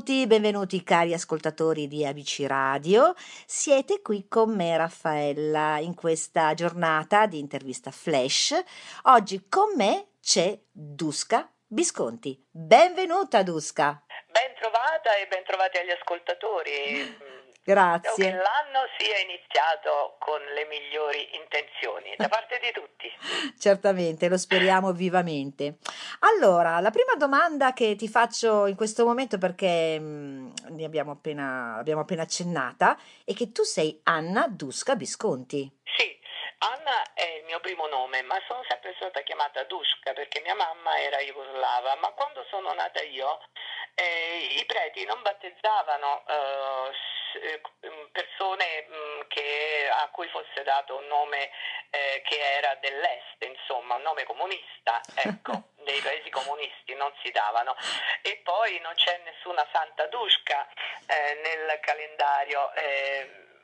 benvenuti cari ascoltatori di ABC Radio. Siete qui con me Raffaella in questa giornata di intervista flash. Oggi con me c'è Duska Visconti. Benvenuta Duska. Ben trovata e ben trovati agli ascoltatori. Grazie. Spero che l'anno sia iniziato con le migliori intenzioni da parte di tutti. Certamente, lo speriamo vivamente. Allora, la prima domanda che ti faccio in questo momento, perché mh, ne abbiamo appena, abbiamo appena accennata, è che tu sei Anna Duska Visconti. Sì, Anna è il mio primo nome, ma sono sempre stata chiamata Dushka perché mia mamma era jugoslava, ma quando sono nata io eh, i preti non battezzavano eh, eh persone mh, mm, che, a cui fosse dato un nome eh, che era dell'est, insomma, un nome comunista, ecco, dei paesi comunisti non si davano. E poi non c'è nessuna santa Dushka eh, nel calendario.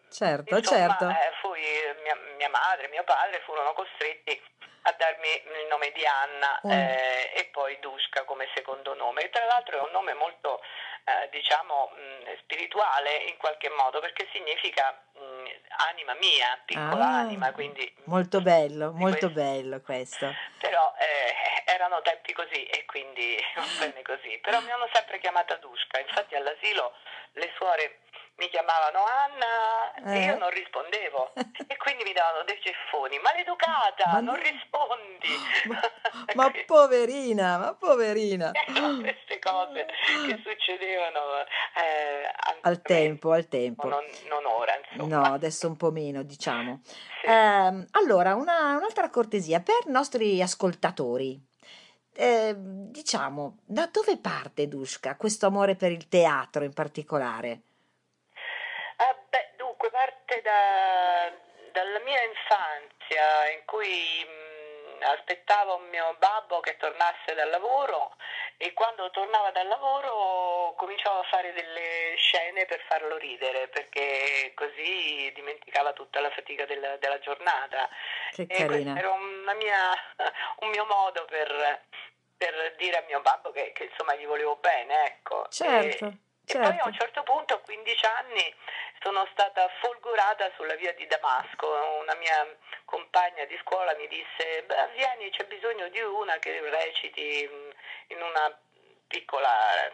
Certo, Insomma, certo. eh, fui, mia, mia madre e mio padre furono costretti a darmi il nome di Anna Mm. eh, e poi Dushka come secondo nome. E tra l'altro è un nome molto, eh, diciamo, mh, spirituale in qualche modo perché significa mh, anima mia, piccola Ah, anima, quindi molto bello, molto questo. bello questo. Però eh, erano tempi così e quindi va bene così. Però mi hanno sempre chiamata Dushka, infatti all'asilo le suore mi chiamavano Anna e io Eh? non rispondevo e quindi mi davano dei ceffoni, maleducata, Ma non no. rispondi. Ma, ma poverina, ma poverina. Erano queste cose che succedevano eh, Al tempo, al tempo. non, non ora, insomma. No, adesso un po' meno, diciamo. Sì. Ehm, allora, una- un'altra cortesia per i nostri ascoltatori. Eh, diciamo, da dove parte Dushka questo amore per il teatro in particolare? Parte da- dalla mia infanzia in cui mh, aspettavo mio babbo che tornasse dal lavoro e quando tornava dal lavoro cominciavo a fare delle scene per farlo ridere perché così dimenticava tutta la fatica della, della giornata. Che questo carina. era una mia- un mio modo per, per dire a mio babbo che, che, insomma gli volevo bene, ecco. Certo, E, e poi a certo. un certo punto, a 15 anni, sono stata folgorata sulla via di Damasco. Una mia compagna di scuola mi disse: "Beh, Vieni, c'è bisogno di una che reciti mh, in una piccola,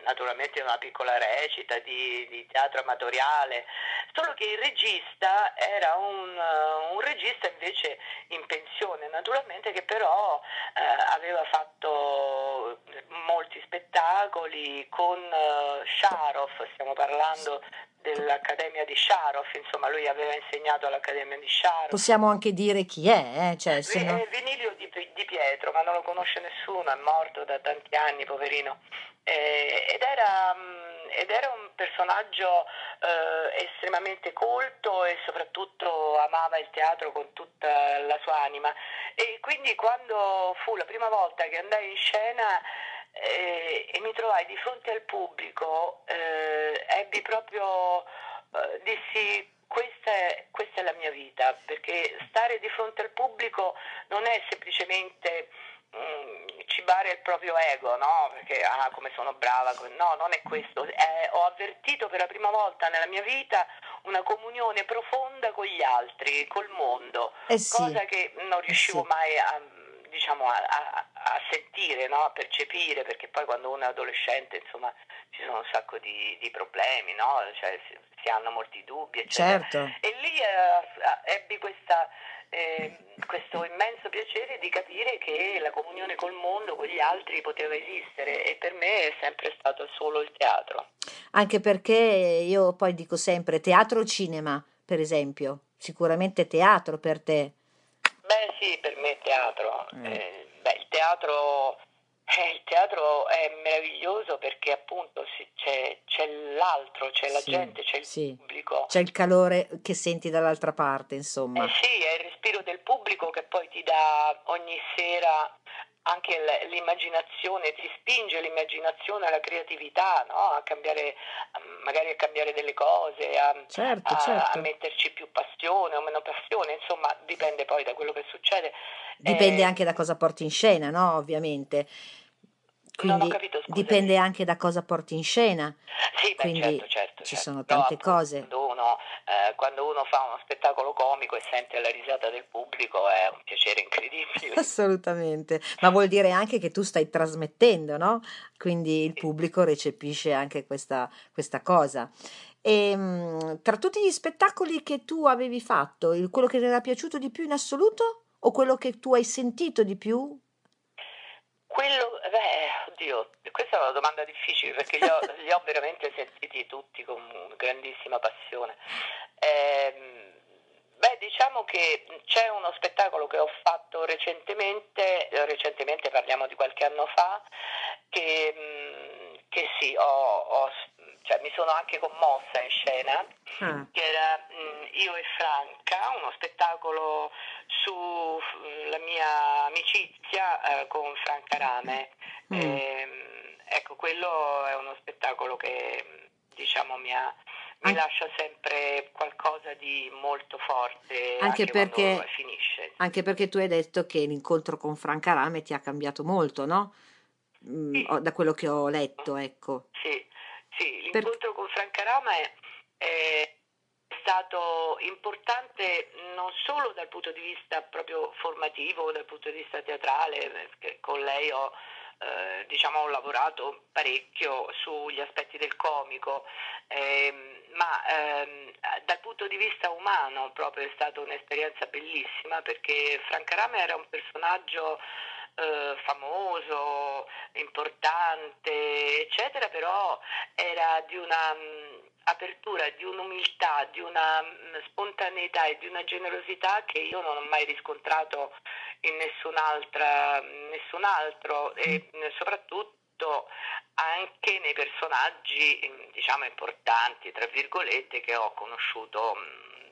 naturalmente una piccola recita di, di teatro amatoriale, solo che il regista era un, un regista invece in pensione, naturalmente che però eh, aveva fatto molti spettacoli con uh, Sharoff, stiamo parlando dell'Accademia di Sharoff, insomma lui aveva insegnato all'Accademia di Sharoff. Possiamo anche dire chi è, eh? Cioè, se Vi- no- eh, Vinilio di, di Pietro, ma non lo conosce nessuno, è morto da tanti anni, poverino. Eh, ed, era, mm, ed era un personaggio eh, estremamente colto e soprattutto amava il teatro con tutta la sua anima. E quindi quando fu la prima volta che andai in scena eh, e mi trovai di fronte al pubblico, eh, ebbi proprio, eh, dissi questa è, questa è la mia vita, perché stare di fronte al pubblico non è semplicemente mm, cibare il proprio ego, no? Perché ah, come sono brava, no, non è questo. Eh, ho avvertito per la prima volta nella mia vita una comunione profonda con gli altri, col mondo, Eh sì, cosa che non riuscivo sì. mai a, diciamo, a, a- a sentire, no? a percepire, perché poi quando uno è adolescente, insomma, ci sono un sacco di, di problemi, no? Cioè, si, si hanno molti dubbi, eccetera. certo. E lì eh, ebbi questa, eh, questo immenso piacere di capire che la comunione col mondo, con gli altri, poteva esistere e per me è sempre stato solo il teatro. Anche perché io poi dico sempre teatro o cinema, per esempio. Sicuramente teatro per te. Beh sì, per me è teatro. Mm. Eh, beh, il teatro, eh, il teatro è meraviglioso perché appunto c'è, c'è l'altro, c'è la Sì, gente, c'è il sì. pubblico. C'è il calore che senti dall'altra parte, insomma. Eh sì, è il respiro del pubblico che poi ti dà ogni sera anche l'immaginazione, ti spinge l'immaginazione alla creatività, no? a cambiare, magari a cambiare delle cose, a, Certo, a- certo. a metterci più passione o meno passione, insomma dipende poi da quello che succede. Dipende Eh, anche da cosa porti in scena, no? Ovviamente. Quindi capito, dipende anche da cosa porti in scena. Sì, beh, Quindi certo, certo, ci certo. sono tante appunto cose. quando uno, eh, quando uno fa uno spettacolo comico e sente la risata del pubblico è un piacere incredibile. Assolutamente, ma vuol dire anche che tu stai trasmettendo, no? Quindi il Sì. pubblico recepisce anche questa, questa cosa. E mm, tra tutti gli spettacoli che tu avevi fatto, quello che ti era piaciuto di più in assoluto o quello che tu hai sentito di più? Quello, beh, oddio, questa è una domanda difficile perché li ho, li ho veramente sentiti tutti con grandissima passione. Ehm, beh, diciamo che c'è uno spettacolo che ho fatto recentemente, eh, recentemente parliamo di qualche anno fa, che, mm, che sì, ho, ho- cioè, mi sono anche commossa in scena Ah, che era mm, Io e Franca, uno spettacolo sulla mia amicizia eh, con Franca Rame. mm. Ehm, ecco, quello è uno spettacolo che mm, diciamo mi, ha- mi lascia sempre qualcosa di molto forte Anche anche perché, finisce. anche perché tu hai detto che l'incontro con Franca Rame ti ha cambiato molto, no? Mm, Sì, da quello che ho letto, ecco. sì, l'incontro con Franca Rame è stato importante non solo dal punto di vista proprio formativo, dal punto di vista teatrale, perché con lei ho, eh, diciamo, ho lavorato parecchio sugli aspetti del comico, ehm, ma ehm, dal punto di vista umano proprio è stata un'esperienza bellissima perché Franca Rame era un personaggio eh, famoso, importante, eccetera, però era di una mh, apertura, di un'umiltà, di una mh, spontaneità e di una generosità che io non ho mai riscontrato in nessun'altra, nessun altro e soprattutto anche nei personaggi diciamo importanti, tra virgolette, che ho conosciuto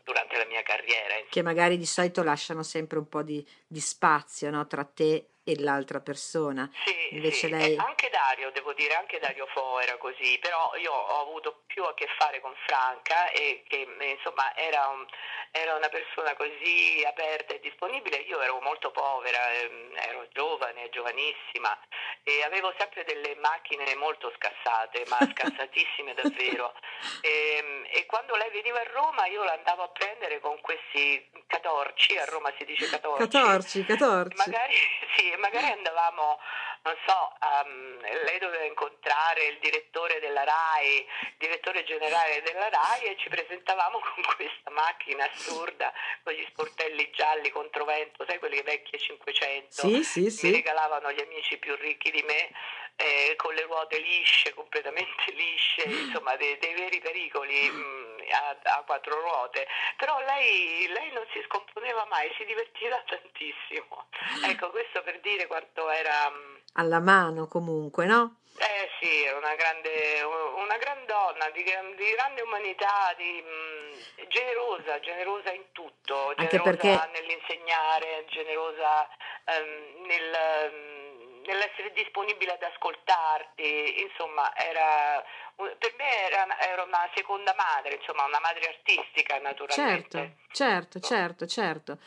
durante la mia carriera. che magari di solito lasciano sempre un po' di, di spazio, no, tra te e l'altra persona. Sì, Invece sì, lei... e anche Dario, devo dire, anche Dario Fo era così, però io ho avuto più a che fare con Franca e che eh, insomma era, un- era una persona così aperta e disponibile, io ero molto povera, ehm, ero giovane, giovanissima e avevo sempre delle macchine molto scassate, ma scassatissime davvero. E, e quando lei veniva a Roma io la andavo a prendere con questi catorci, a Roma si dice catorci, Catorci, catorci. magari, sì, magari andavamo, non so, ehm, lei doveva incontrare il direttore della RAI, il direttore generale della RAI e ci presentavamo con questa macchina assurda, con gli sportelli gialli controvento, sai quelle vecchie 500 Sì, sì, mi sì. regalavano gli amici più ricchi di me, eh, con le ruote lisce, completamente lisce, insomma dei, dei veri pericoli mm, a, a quattro ruote. Però lei, lei non si scomponeva mai, si divertiva tantissimo. Ecco, questo per dire quanto era... mm, Alla mano comunque, no? Eh sì, era una grande, una gran donna di, di grande umanità, di, mm, generosa, generosa in tutto, Anche generosa perché nell'insegnare, generosa ehm, nel, mm, nell'essere disponibile ad ascoltarti, insomma, era, per me era, era una seconda madre, insomma, una madre artistica certo, naturalmente. certo, certo, certo.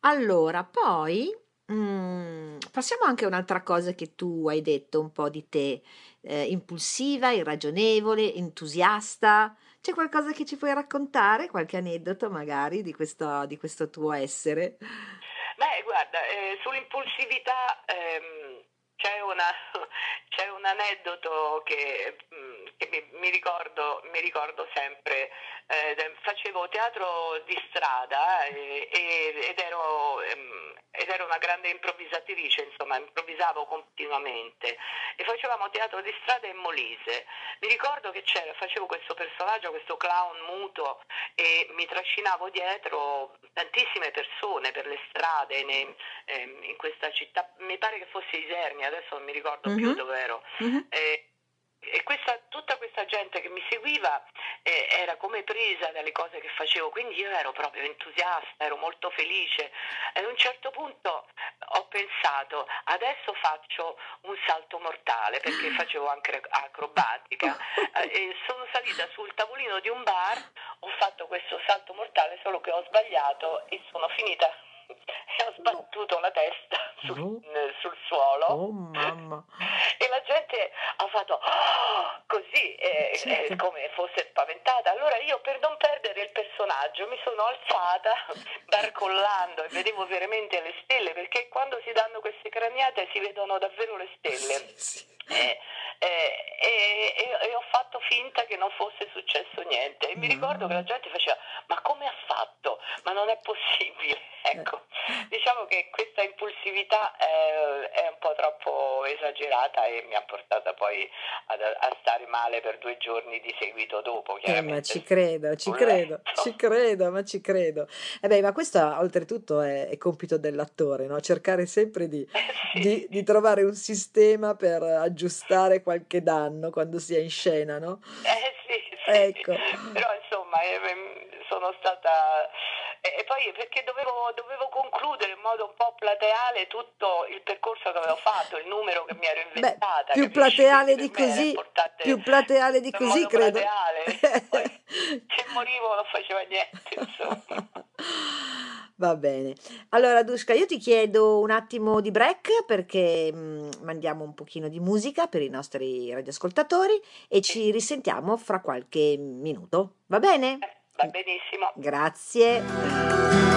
Allora, poi mm, passiamo anche a un'altra cosa che tu hai detto un po' di te, eh, impulsiva, irragionevole, entusiasta. C'è qualcosa che ci puoi raccontare? Qualche aneddoto magari di questo, di questo tuo essere? Beh, guarda, eh, sull'impulsività ehm, c'è, una- c'è un aneddoto che, mm, che mi, mi ricordo, mi ricordo sempre. Eh, facevo teatro di strada eh, e- ed, ero, ehm, ed ero una grande improvvisatrice, insomma, improvvisavo continuamente e facevamo teatro di strada in Molise. Mi ricordo che c'era, facevo questo personaggio, questo clown muto e mi trascinavo dietro tantissime persone per le strade nei- ehm, in questa città, mi pare che fosse Isernia, adesso non mi ricordo più Mhm, dove ero. mhm. Eh, e questa, tutta questa gente che mi seguiva eh, era come presa dalle cose che facevo, quindi io ero proprio entusiasta, ero molto felice. Ad un certo punto ho pensato, adesso faccio un salto mortale, perché facevo anche acrobatica, eh, sono salita sul tavolino di un bar, ho fatto questo salto mortale, solo che ho sbagliato e sono finita e ho sbattuto la testa sul, sul suolo oh mamma. la gente ha fatto oh! così, eh, certo. eh, come fosse spaventata. Allora io per non perdere il personaggio mi sono alzata barcollando e vedevo veramente le stelle, perché quando si danno queste craniate si vedono davvero le stelle. Sì, sì. Eh, eh, e, ho fatto finta che non fosse successo niente e mi ricordo che la gente faceva ma come ha fatto? Ma non è possibile ecco, diciamo che questa impulsività è, è, un po' troppo esagerata e mi ha portata poi a, a stare male per due giorni di seguito dopo eh, ma ci credo, ci credo, ci credo, ma ci credo e eh beh, ma questo oltretutto è, è compito dell'attore no? cercare sempre di, sì. di, di trovare un sistema per aggiustare qualche danno quando si è in scena, no? Eh sì, sì. Ecco. però insomma eh, sono stata... E poi perché dovevo, dovevo, concludere in modo un po' plateale tutto il percorso che avevo fatto, il numero che mi ero inventata. Beh, più plateale di così, più plateale di così credo. Plateale. Poi, se morivo non faceva niente, insomma. Va bene. Allora, Dushka, io ti chiedo un attimo di break perché mh, mm, mandiamo un pochino di musica per i nostri radioascoltatori e ci risentiamo fra qualche minuto. Va bene? Va benissimo. Grazie.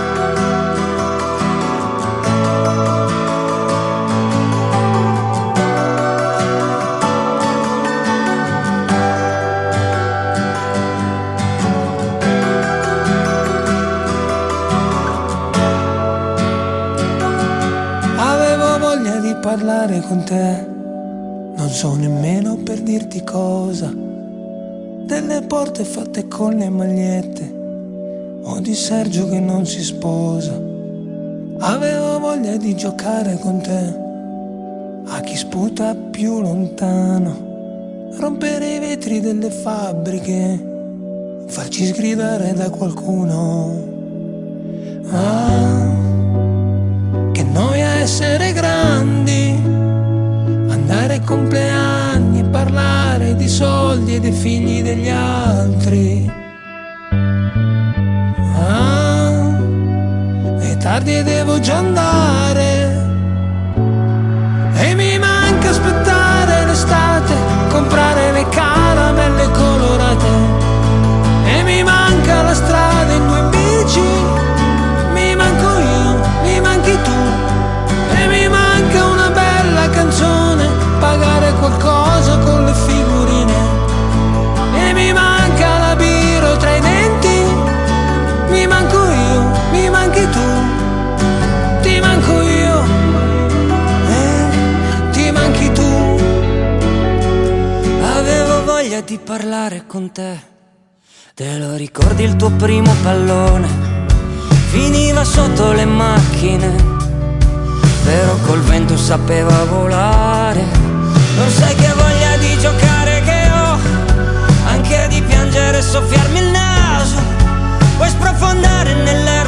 parlare con te, non so nemmeno per dirti cosa. Delle porte fatte con le magliette, o di Sergio che non si sposa. Avevo voglia di giocare con te, a chi sputa più lontano, rompere i vetri delle fabbriche, farci sgridare da qualcuno. Ah, che noia essere grandi, andare ai compleanni e parlare di soldi e dei figli degli altri. Ah, è tardi e devo già andare. Primo pallone? Finiva sotto le macchine, però col vento sapeva volare non sai che voglia di giocare che ho, anche di piangere e soffiarmi il naso. Puoi sprofondare nell'erba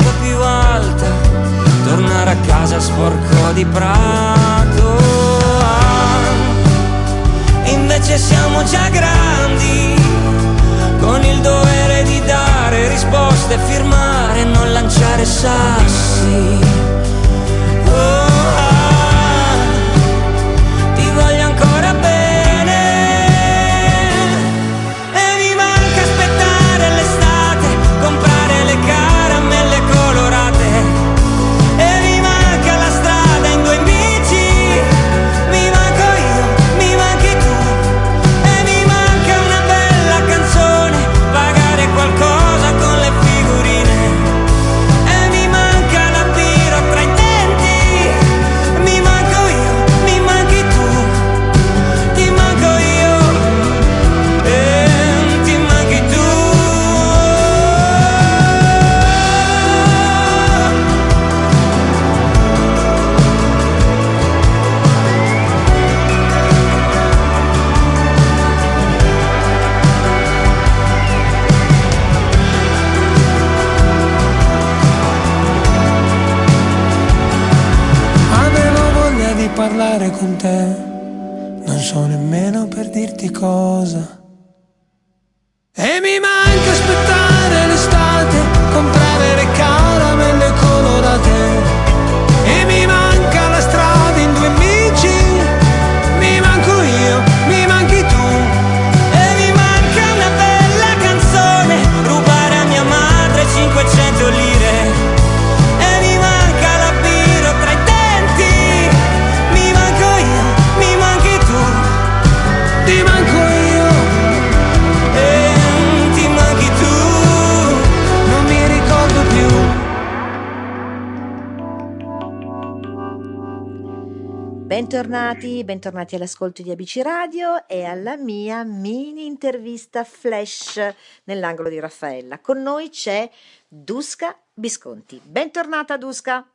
Bentornati, bentornati all'ascolto di ABC Radio e alla mia mini intervista flash nell'angolo di Raffaella. Con noi c'è Duska Bisconti. Bentornata Duska.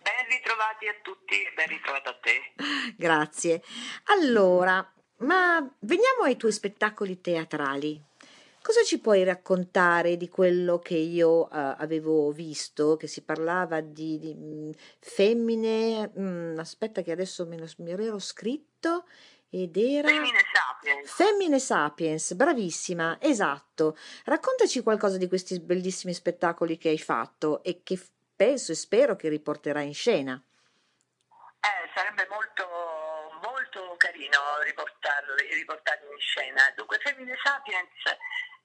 Ben ritrovati a tutti e ben ritrovata a te. Grazie. Allora, ma veniamo ai tuoi spettacoli teatrali. Cosa ci puoi raccontare di quello che io uh, avevo visto, che si parlava di, di mh, femmine, mh, aspetta che adesso me lo, me lo ero scritto, ed era... Femmine Sapiens. Femmine Sapiens, bravissima, esatto. Raccontaci qualcosa di questi bellissimi spettacoli che hai fatto e che penso e spero che riporterai in scena. Eh, sarebbe molto, molto carino riportarli, riportarli in scena. Dunque, Femmine Sapiens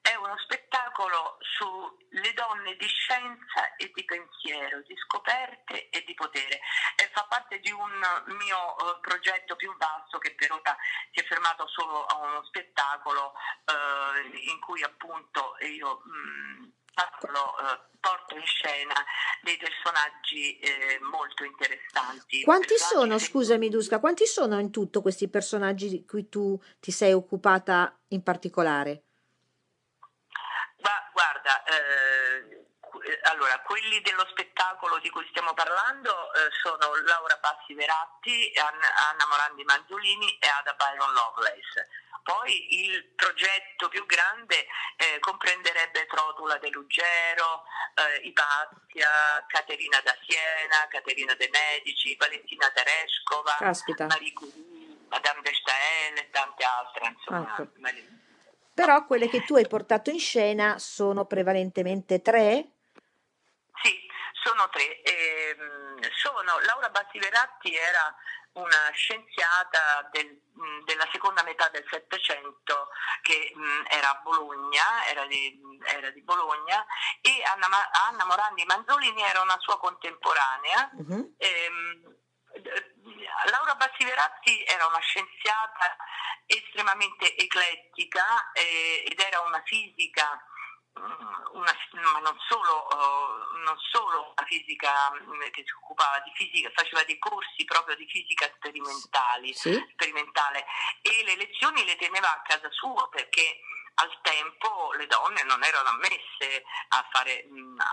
è uno spettacolo sulle donne di scienza e di pensiero, di scoperte e di potere e fa parte di un mio uh, progetto più vasto che per ora si è fermato solo a uno spettacolo uh, in cui appunto io mh, mm, parlo, uh, porto in scena dei personaggi eh, molto interessanti. Quanti sono, scusami Duska, quanti sono in tutto questi personaggi di cui tu ti sei occupata in particolare? Guarda, eh, allora, quelli dello spettacolo di cui stiamo parlando eh, sono Laura Passi Veratti, Anna, Anna Morandi Manzolini e Ada Byron Lovelace. Poi il progetto più grande eh, comprenderebbe Trotula De Ruggero, eh, Ipazia, Caterina da Siena, Caterina De Medici, Valentina Terescova, Caspita. Marie Curie, Madame de Stael e tante altre. Insomma, ecco. Però quelle che tu hai portato in scena sono prevalentemente tre? Sì, sono tre. Eh, sono, Laura Bassiveratti era una scienziata del, della seconda metà del Settecento che mh, era a Bologna, era di, era di Bologna, e Anna, Anna, Morandi Manzolini era una sua contemporanea. Uh-huh. Ehm, Laura Bassiveratti era una scienziata estremamente eclettica eh, ed era una fisica mm, una, ma non solo, uh, non solo una fisica mm, che si occupava di fisica, faceva dei corsi proprio di fisica sperimentali, sì. sperimentale e le lezioni le teneva a casa sua perché al tempo le donne non erano ammesse a, fare,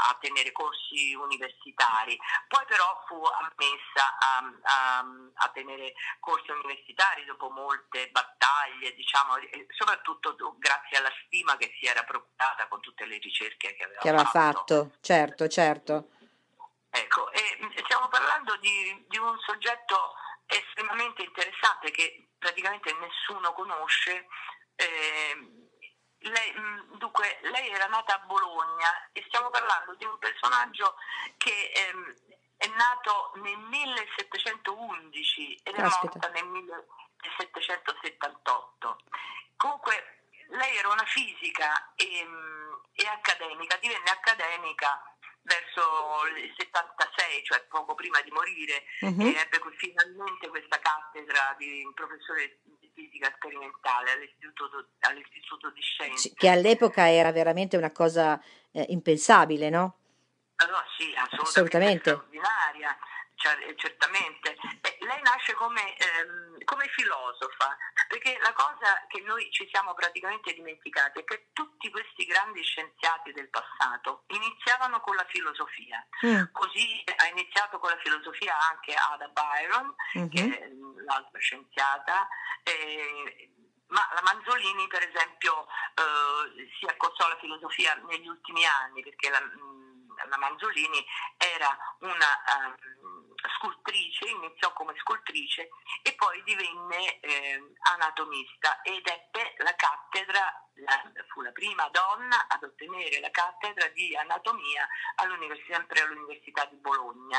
a tenere corsi universitari, poi però fu ammessa a, a, a, tenere corsi universitari dopo molte battaglie, diciamo, soprattutto grazie alla stima che si era procurata con tutte le ricerche che aveva, che aveva fatto. fatto. Certo, certo. Ecco, stiamo parlando di, di un soggetto estremamente interessante che praticamente nessuno conosce. Eh, lei, mm, dunque, lei era nata a Bologna e stiamo parlando di un personaggio che ehm, è nato nel 1711 ed è morta nel 1778. Comunque lei era una fisica e, mm, e accademica, divenne accademica verso il 76, cioè poco prima di morire, uh-huh. e ebbe finalmente questa cattedra di professore fisica sperimentale all'istituto, all'istituto di scienze. Che all'epoca era veramente una cosa eh, impensabile, no? Allora sì, assolutamente, assolutamente. straordinaria, cioè, certamente. Eh, lei nasce come, ehm, come, filosofa, perché la cosa che noi ci siamo praticamente dimenticati è che tutti questi grandi scienziati del passato iniziavano con la filosofia. Mm. Così ha iniziato con la filosofia anche Ada Byron, mm-hmm. che è l'altra scienziata. Eh, ma la Manzolini, per esempio, eh, si accostò alla filosofia negli ultimi anni, perché la, la Manzolini era una um, scultrice, iniziò come scultrice e poi divenne eh, anatomista ed ebbe la cattedra, la, fu la prima donna ad ottenere la cattedra di anatomia all'università, sempre all'Università di Bologna.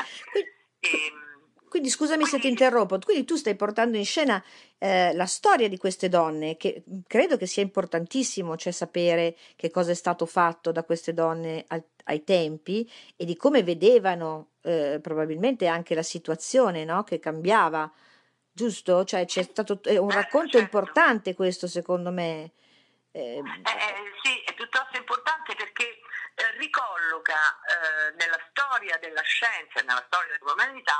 E, ehm, quindi scusami se ti interrompo, quindi tu stai portando in scena eh, la storia di queste donne, che credo che sia importantissimo, cioè sapere che cosa è stato fatto da queste donne al, ai tempi e di come vedevano eh, probabilmente anche la situazione no? che cambiava, giusto? Cioè c'è stato è un racconto certo. importante questo secondo me. Eh, eh, sì, è piuttosto importante perché eh, ricolloca eh, nella storia della scienza e nella storia dell'umanità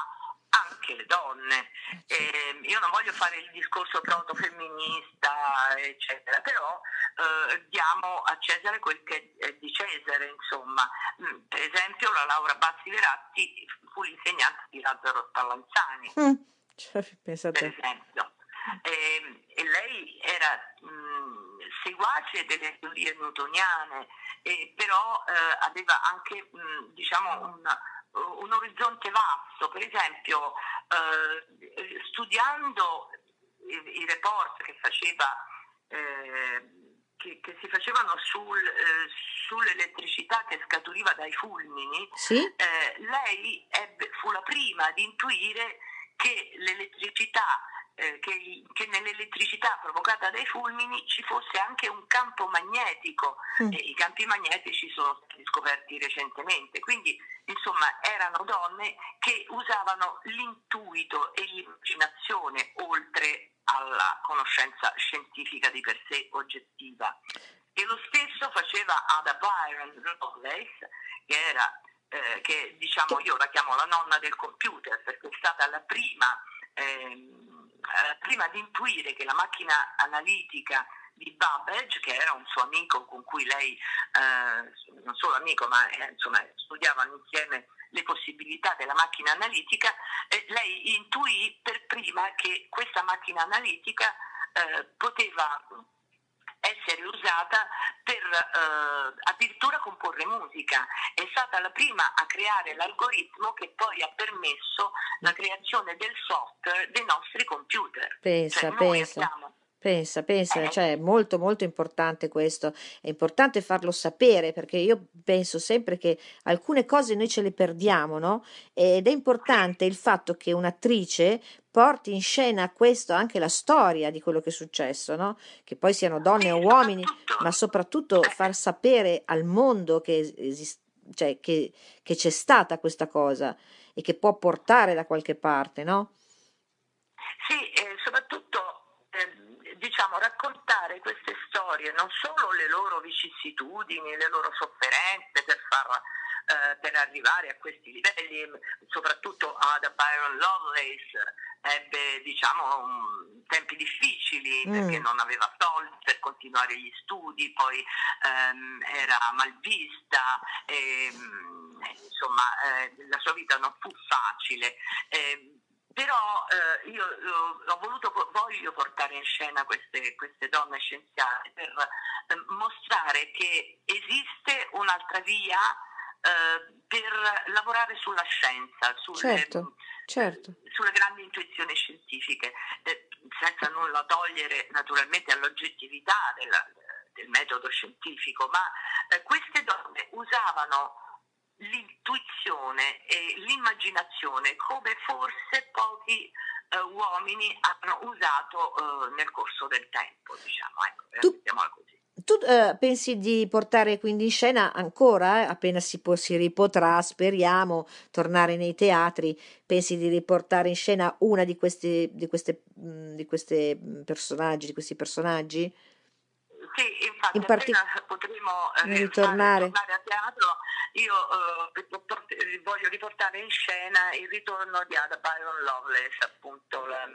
anche le donne. Eh, io non voglio fare il discorso protofemminista, eccetera, però eh, diamo a Cesare quel che è di Cesare, insomma. Mm, per esempio la Laura Bassi Veratti fu l'insegnante di Lazzaro Spallanzani. Mm, cioè, per esempio. E, e lei era mh, mm, seguace delle teorie newtoniane, eh, però eh, aveva anche mh, mm, diciamo un, un, orizzonte vasto. Per esempio, eh, studiando i, i, report che faceva eh, che, che, si facevano sul, eh, sull'elettricità che scaturiva dai fulmini, sì? eh, lei ebbe, fu la prima ad intuire che l'elettricità eh, che, che, nell'elettricità provocata dai fulmini ci fosse anche un campo magnetico mm. e i campi magnetici sono stati scoperti recentemente. Quindi, insomma, erano donne che usavano l'intuito e l'immaginazione oltre alla conoscenza scientifica di per sé oggettiva. E lo stesso faceva Ada Byron Lovelace, che era eh, che diciamo io la chiamo la nonna del computer perché è stata la prima eh, eh, prima di intuire che la macchina analitica di Babbage, che era un suo amico con cui lei, eh, non solo amico, ma eh, insomma, studiavano insieme le possibilità della macchina analitica, eh, lei intuì per prima che questa macchina analitica eh, poteva essere usata per eh, addirittura comporre musica. È stata la prima a creare l'algoritmo che poi ha permesso la creazione del software dei nostri computer. Pensa, cioè, pensa. Abbiamo, Pensa, pensa, cioè è molto molto importante questo, è importante farlo sapere perché io penso sempre che alcune cose noi ce le perdiamo, no? Ed è importante il fatto che un'attrice porti in scena questo, anche la storia di quello che è successo, no? Che poi siano donne o uomini, ma soprattutto far sapere al mondo che, esist- cioè, che, che c'è stata questa cosa e che può portare da qualche parte, no? Sì, eh, diciamo, raccontare queste storie, non solo le loro vicissitudini, le loro sofferenze per, far, eh, per arrivare a questi livelli, soprattutto Ada Byron Lovelace ebbe diciamo, um, tempi difficili mm. perché non aveva soldi per continuare gli studi, poi ehm, era malvista. E, insomma, eh, la sua vita non fu facile. Eh, però eh, io, io, ho voluto, voglio portare in scena queste, queste donne scienziate per eh, mostrare che esiste un'altra via eh, per lavorare sulla scienza, sulle, certo, certo. sulle grandi intuizioni scientifiche, eh, senza nulla togliere naturalmente all'oggettività della, del metodo scientifico, ma eh, queste donne usavano l'intuizione e l'immaginazione come forse pochi eh, uomini hanno usato eh, nel corso del tempo, diciamo, ecco, tu, così. Tu eh, pensi di portare quindi in scena ancora, eh, appena si, può, si ripotrà, speriamo, tornare nei teatri, pensi di riportare in scena una di questi, di queste, mh, di queste personaggi, di questi personaggi? Sì, infatti in partic- appena potremo eh, ritornare. tornare a teatro, io eh, voglio riportare in scena il ritorno di Ada Byron Lovelace, appunto la,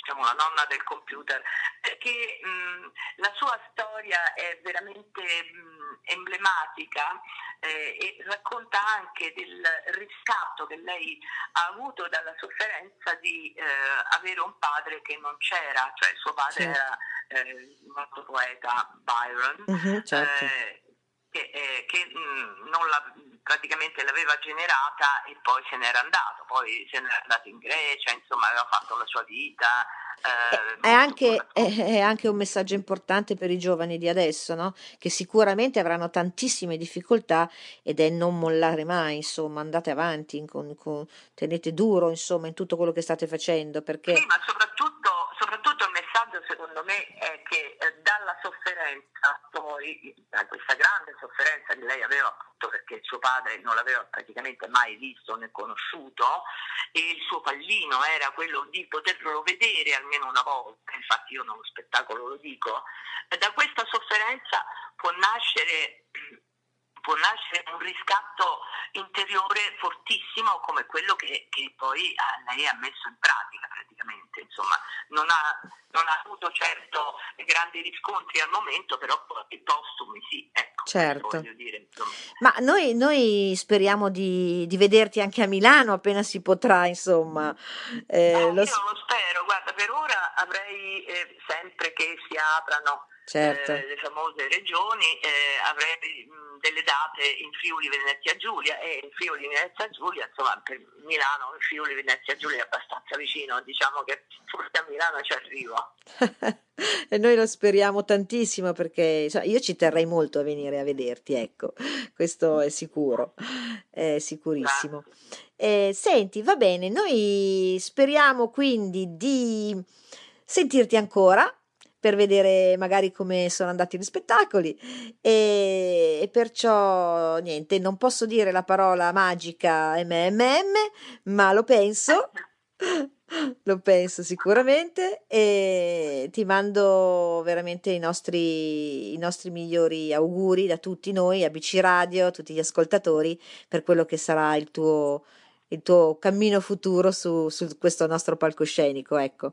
diciamo, la nonna del computer, perché mh, la sua storia è veramente mh, emblematica eh, e racconta anche del riscatto che lei ha avuto dalla sofferenza di eh, avere un padre che non c'era, cioè suo padre sì. era eh, il noto poeta Byron. Uh-huh, certo. Eh, che, eh, che mh, mm, la, praticamente l'aveva generata e poi se n'era andato, poi se n'era andato in Grecia, insomma aveva fatto la sua vita. Eh, è, anche, è, è, anche, un messaggio importante per i giovani di adesso, no? che sicuramente avranno tantissime difficoltà ed è non mollare mai, insomma, andate avanti, con, con, tenete duro insomma, in tutto quello che state facendo. Perché... Sì, ma soprattutto, soprattutto il messaggio secondo me è che eh, dalla sofferenza poi, da questa grande sofferenza che lei aveva appunto perché suo padre non l'aveva praticamente mai visto né conosciuto e il suo pallino era quello di poterlo vedere almeno una volta, infatti io nello spettacolo lo dico, da questa sofferenza può nascere può nascere un riscatto interiore fortissimo come quello che, che poi lei ha messo in pratica praticamente. Insomma, non ha, non ha avuto certo grandi riscontri al momento, però i postumi sì. Ecco, certo. Dire, Ma noi, noi speriamo di, di, vederti anche a Milano appena si potrà, insomma. Eh, no, lo... Io lo spero, guarda, per ora avrei eh, sempre che si aprano certo. eh, le famose regioni, eh, avrei mh, delle date in Friuli Venezia Giulia e in Friuli Venezia Giulia, insomma per Milano Friuli Venezia Giulia è abbastanza vicino, diciamo che forse a Milano ci arrivo. e noi lo speriamo tantissimo perché insomma, io ci terrei molto a venire a vederti, ecco, questo è sicuro, è sicurissimo. Eh, senti, va bene, noi speriamo quindi di sentirti ancora per vedere magari come sono andati gli spettacoli e, e, perciò niente, non posso dire la parola magica MMM, ma lo penso. Lo penso sicuramente e ti mando veramente i nostri, i nostri migliori auguri da tutti noi, ABC Radio, a tutti gli ascoltatori, per quello che sarà il tuo, il tuo cammino futuro su, su questo nostro palcoscenico. Ecco.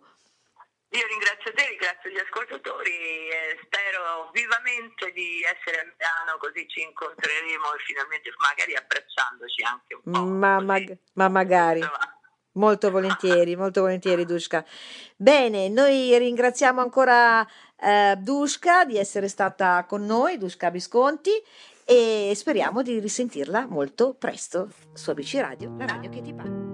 Io ringrazio te, ringrazio gli ascoltatori e spero vivamente di essere a Milano così ci incontreremo e finalmente magari abbracciandoci anche un po'. Ma, mag- ma magari. Molto volentieri, molto volentieri Dushka. Bene, noi ringraziamo ancora eh, Dushka di essere stata con noi, Dushka Visconti, e speriamo di risentirla molto presto su ABC Radio, la radio che ti parla.